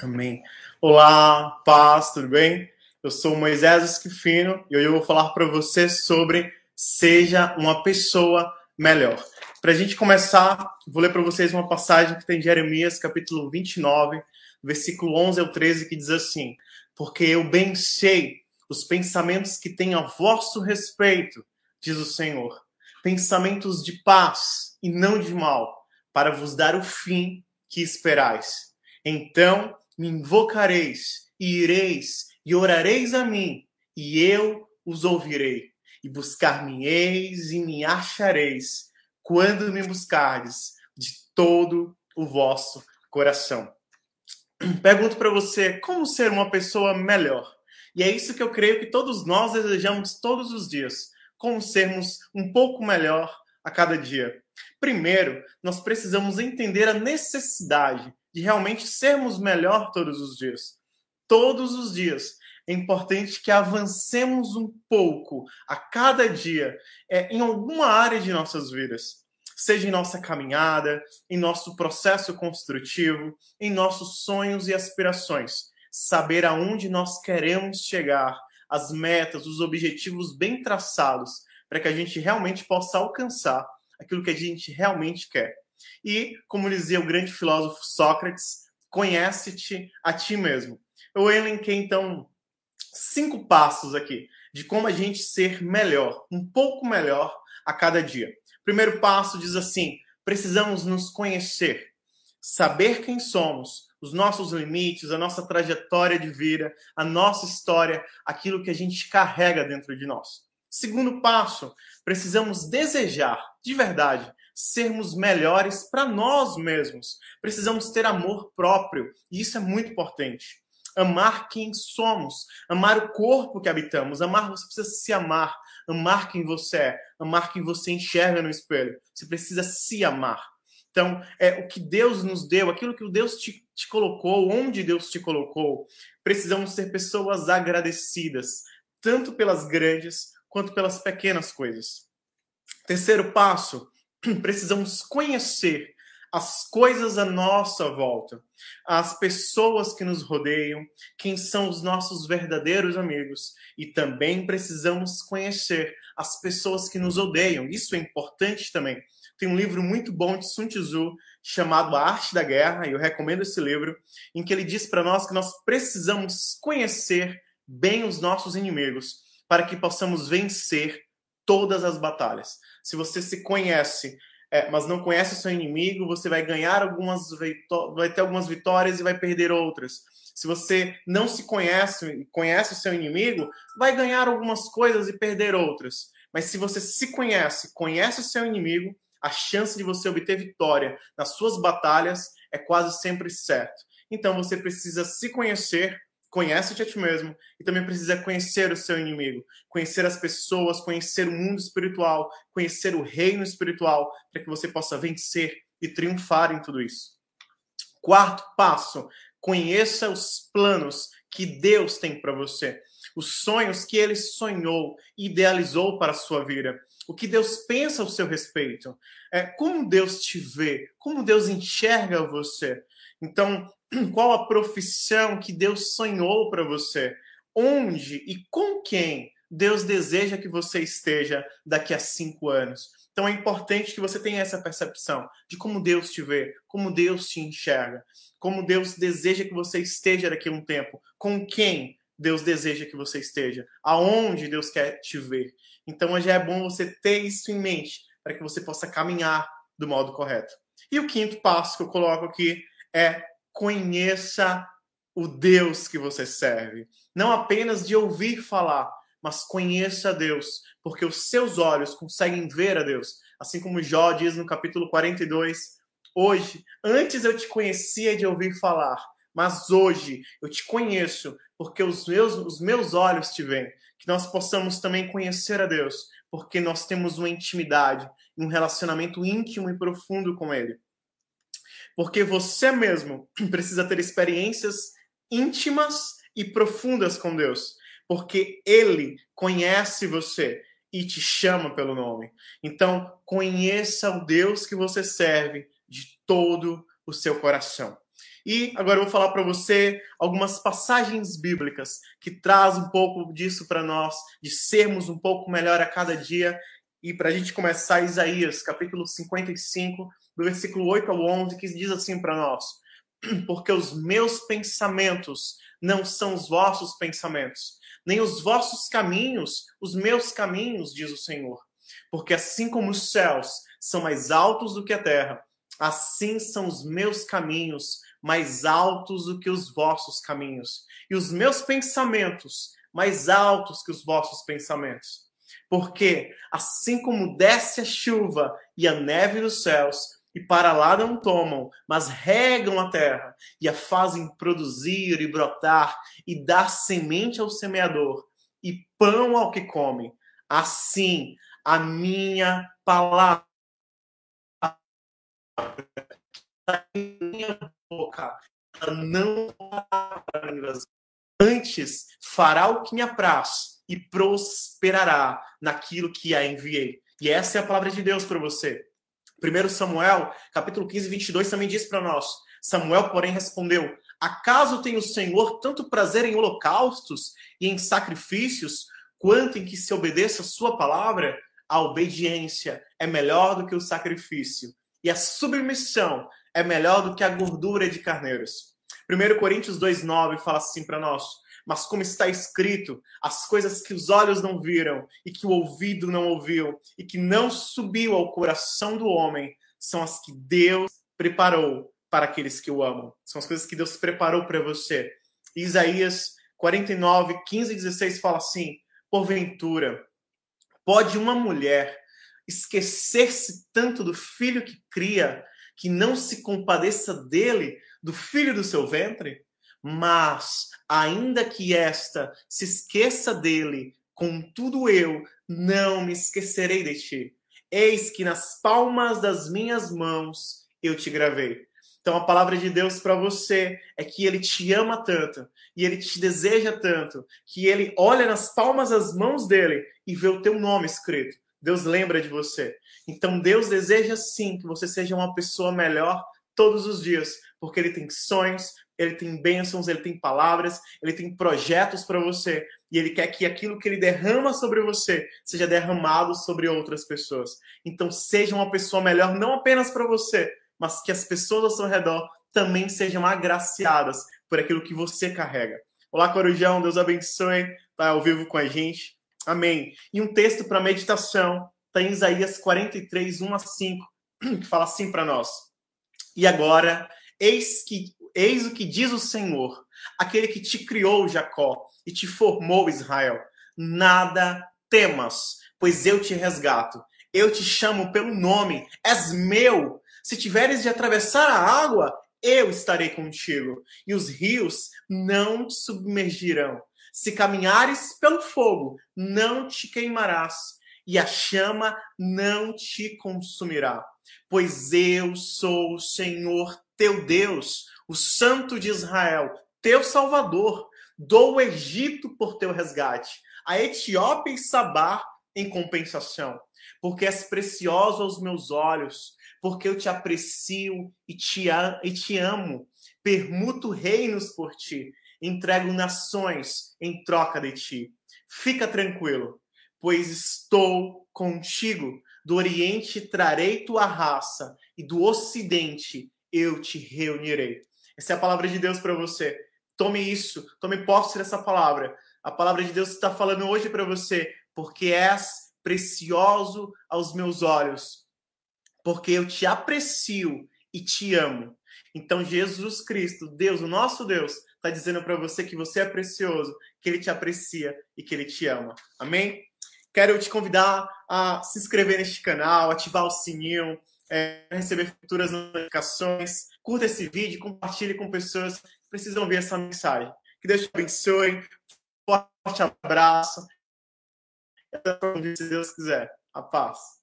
Amém. Olá, paz, tudo bem? Eu sou Moisés Esquifino e hoje eu vou falar para você sobre seja uma pessoa melhor. Para a gente começar, vou ler para vocês uma passagem que tem em Jeremias, capítulo 29, versículo 11 ao 13, que diz assim: Porque eu bem sei os pensamentos que tenho a vosso respeito, diz o Senhor, pensamentos de paz e não de mal, para vos dar o fim que esperais. Então me invocareis, e ireis, e orareis a mim, e eu os ouvirei. E buscar-me-eis e me achareis, quando me buscardes de todo o vosso coração. Pergunto para você, como ser uma pessoa melhor? E é isso que eu creio que todos nós desejamos todos os dias, como sermos um pouco melhor a cada dia. Primeiro, nós precisamos entender a necessidade de realmente sermos melhor todos os dias. Todos os dias. É importante que avancemos um pouco a cada dia é, em alguma área de nossas vidas. Seja em nossa caminhada, em nosso processo construtivo, em nossos sonhos e aspirações. Saber aonde nós queremos chegar, as metas, os objetivos bem traçados, para que a gente realmente possa alcançar aquilo que a gente realmente quer. E, como dizia o grande filósofo Sócrates, conhece-te a ti mesmo. Eu elenquei, então, cinco passos aqui de como a gente ser melhor, um pouco melhor a cada dia. Primeiro passo diz assim: precisamos nos conhecer, saber quem somos, os nossos limites, a nossa trajetória de vida, a nossa história, aquilo que a gente carrega dentro de nós. Segundo passo, precisamos desejar, de verdade, sermos melhores para nós mesmos. Precisamos ter amor próprio, e isso é muito importante. Amar quem somos, amar o corpo que habitamos, amar, você precisa se amar, amar quem você é, amar quem você enxerga no espelho. Você precisa se amar. Então, é o que Deus nos deu, aquilo que Deus te, te colocou, onde Deus te colocou. Precisamos ser pessoas agradecidas, tanto pelas grandes quanto pelas pequenas coisas. Terceiro passo, precisamos conhecer as coisas à nossa volta, as pessoas que nos rodeiam, quem são os nossos verdadeiros amigos, e também precisamos conhecer as pessoas que nos odeiam. Isso é importante também. Tem um livro muito bom de Sun Tzu chamado A Arte da Guerra, e eu recomendo esse livro, em que ele diz para nós que nós precisamos conhecer bem os nossos inimigos para que possamos vencer todas as batalhas. Se você se conhece, é, mas não conhece o seu inimigo, você vai ganhar algumas vai ter algumas vitórias e vai perder outras. Se você não se conhece, conhece o seu inimigo, vai ganhar algumas coisas e perder outras. Mas se você se conhece, conhece o seu inimigo, a chance de você obter vitória nas suas batalhas é quase sempre certo. Então você precisa se conhecer conhece-te a ti mesmo e também precisa conhecer o seu inimigo, conhecer as pessoas, conhecer o mundo espiritual, conhecer o reino espiritual, para que você possa vencer e triunfar em tudo isso. Quarto passo: conheça os planos que Deus tem para você, os sonhos que ele sonhou idealizou para a sua vida. O que Deus pensa ao seu respeito, é como Deus te vê, como Deus enxerga você. Então, qual a profissão que Deus sonhou para você? Onde e com quem Deus deseja que você esteja daqui a cinco anos? Então é importante que você tenha essa percepção de como Deus te vê, como Deus te enxerga, como Deus deseja que você esteja daqui a um tempo, com quem Deus deseja que você esteja, aonde Deus quer te ver. Então já é bom você ter isso em mente para que você possa caminhar do modo correto. E o quinto passo que eu coloco aqui é conheça o Deus que você serve. Não apenas de ouvir falar, mas conheça a Deus, porque os seus olhos conseguem ver a Deus. Assim como Jó diz no capítulo 42, hoje, antes eu te conhecia de ouvir falar, mas hoje eu te conheço, porque os meus, os meus olhos te veem. Que nós possamos também conhecer a Deus, porque nós temos uma intimidade, um relacionamento íntimo e profundo com Ele. Porque você mesmo precisa ter experiências íntimas e profundas com Deus. Porque Ele conhece você e te chama pelo nome. Então, conheça o Deus que você serve de todo o seu coração. E agora eu vou falar para você algumas passagens bíblicas que traz um pouco disso para nós, de sermos um pouco melhor a cada dia. E para a gente começar, Isaías, capítulo 55, do versículo 8 ao 11, que diz assim para nós: Porque os meus pensamentos não são os vossos pensamentos, nem os vossos caminhos, os meus caminhos, diz o Senhor. Porque assim como os céus são mais altos do que a terra, assim são os meus caminhos mais altos do que os vossos caminhos, e os meus pensamentos mais altos que os vossos pensamentos. Porque assim como desce a chuva e a neve dos céus, e para lá não tomam, mas regam a terra e a fazem produzir e brotar e dar semente ao semeador e pão ao que come. Assim, a minha palavra minha boca não antes fará o que me apraz e prosperará naquilo que a enviei. E essa é a palavra de Deus para você. 1 Samuel, capítulo 15, 22, também diz para nós: Samuel, porém, respondeu: Acaso tem o Senhor tanto prazer em holocaustos e em sacrifícios, quanto em que se obedeça a sua palavra? A obediência é melhor do que o sacrifício, e a submissão é melhor do que a gordura de carneiros. 1 Coríntios 2,9 fala assim para nós: mas como está escrito, as coisas que os olhos não viram e que o ouvido não ouviu e que não subiu ao coração do homem são as que Deus preparou para aqueles que o amam. São as coisas que Deus preparou para você. Isaías 49, 15 e 16 fala assim: Porventura, pode uma mulher esquecer-se tanto do filho que cria, que não se compadeça dele, do filho do seu ventre? Mas, ainda que esta se esqueça dele, contudo eu não me esquecerei de ti. Eis que nas palmas das minhas mãos eu te gravei. Então a palavra de Deus para você é que ele te ama tanto e ele te deseja tanto que ele olha nas palmas das mãos dele e vê o teu nome escrito. Deus lembra de você. Então Deus deseja sim que você seja uma pessoa melhor todos os dias, porque ele tem sonhos, ele tem bênçãos, ele tem palavras, ele tem projetos para você. E ele quer que aquilo que ele derrama sobre você seja derramado sobre outras pessoas. Então, seja uma pessoa melhor, não apenas para você, mas que as pessoas ao seu redor também sejam agraciadas por aquilo que você carrega. Olá, Corujão, Deus abençoe. Tá ao vivo com a gente. Amém. E um texto para meditação está em Isaías 43, 1 a 5, que fala assim para nós. E agora, eis que Eis o que diz o Senhor, aquele que te criou, Jacó, e te formou, Israel. Nada temas, pois eu te resgato. Eu te chamo pelo nome, és meu. Se tiveres de atravessar a água, eu estarei contigo, e os rios não te submergirão. Se caminhares pelo fogo, não te queimarás, e a chama não te consumirá. Pois eu sou o Senhor teu Deus, o Santo de Israel, teu Salvador, dou o Egito por teu resgate, a Etiópia e Sabá em compensação, porque és precioso aos meus olhos, porque eu te aprecio e te, e te amo, permuto reinos por ti, entrego nações em troca de ti. Fica tranquilo, pois estou contigo. Do Oriente trarei tua raça, e do Ocidente eu te reunirei. Essa é a palavra de Deus para você. Tome isso, tome posse dessa palavra. A palavra de Deus está falando hoje para você, porque és precioso aos meus olhos, porque eu te aprecio e te amo. Então, Jesus Cristo, Deus, o nosso Deus, está dizendo para você que você é precioso, que ele te aprecia e que ele te ama. Amém? Quero te convidar a se inscrever neste canal, ativar o sininho, é, receber futuras notificações. Curta esse vídeo, compartilhe com pessoas que precisam ver essa mensagem. Que Deus te abençoe. Forte abraço. Se Deus quiser. A paz.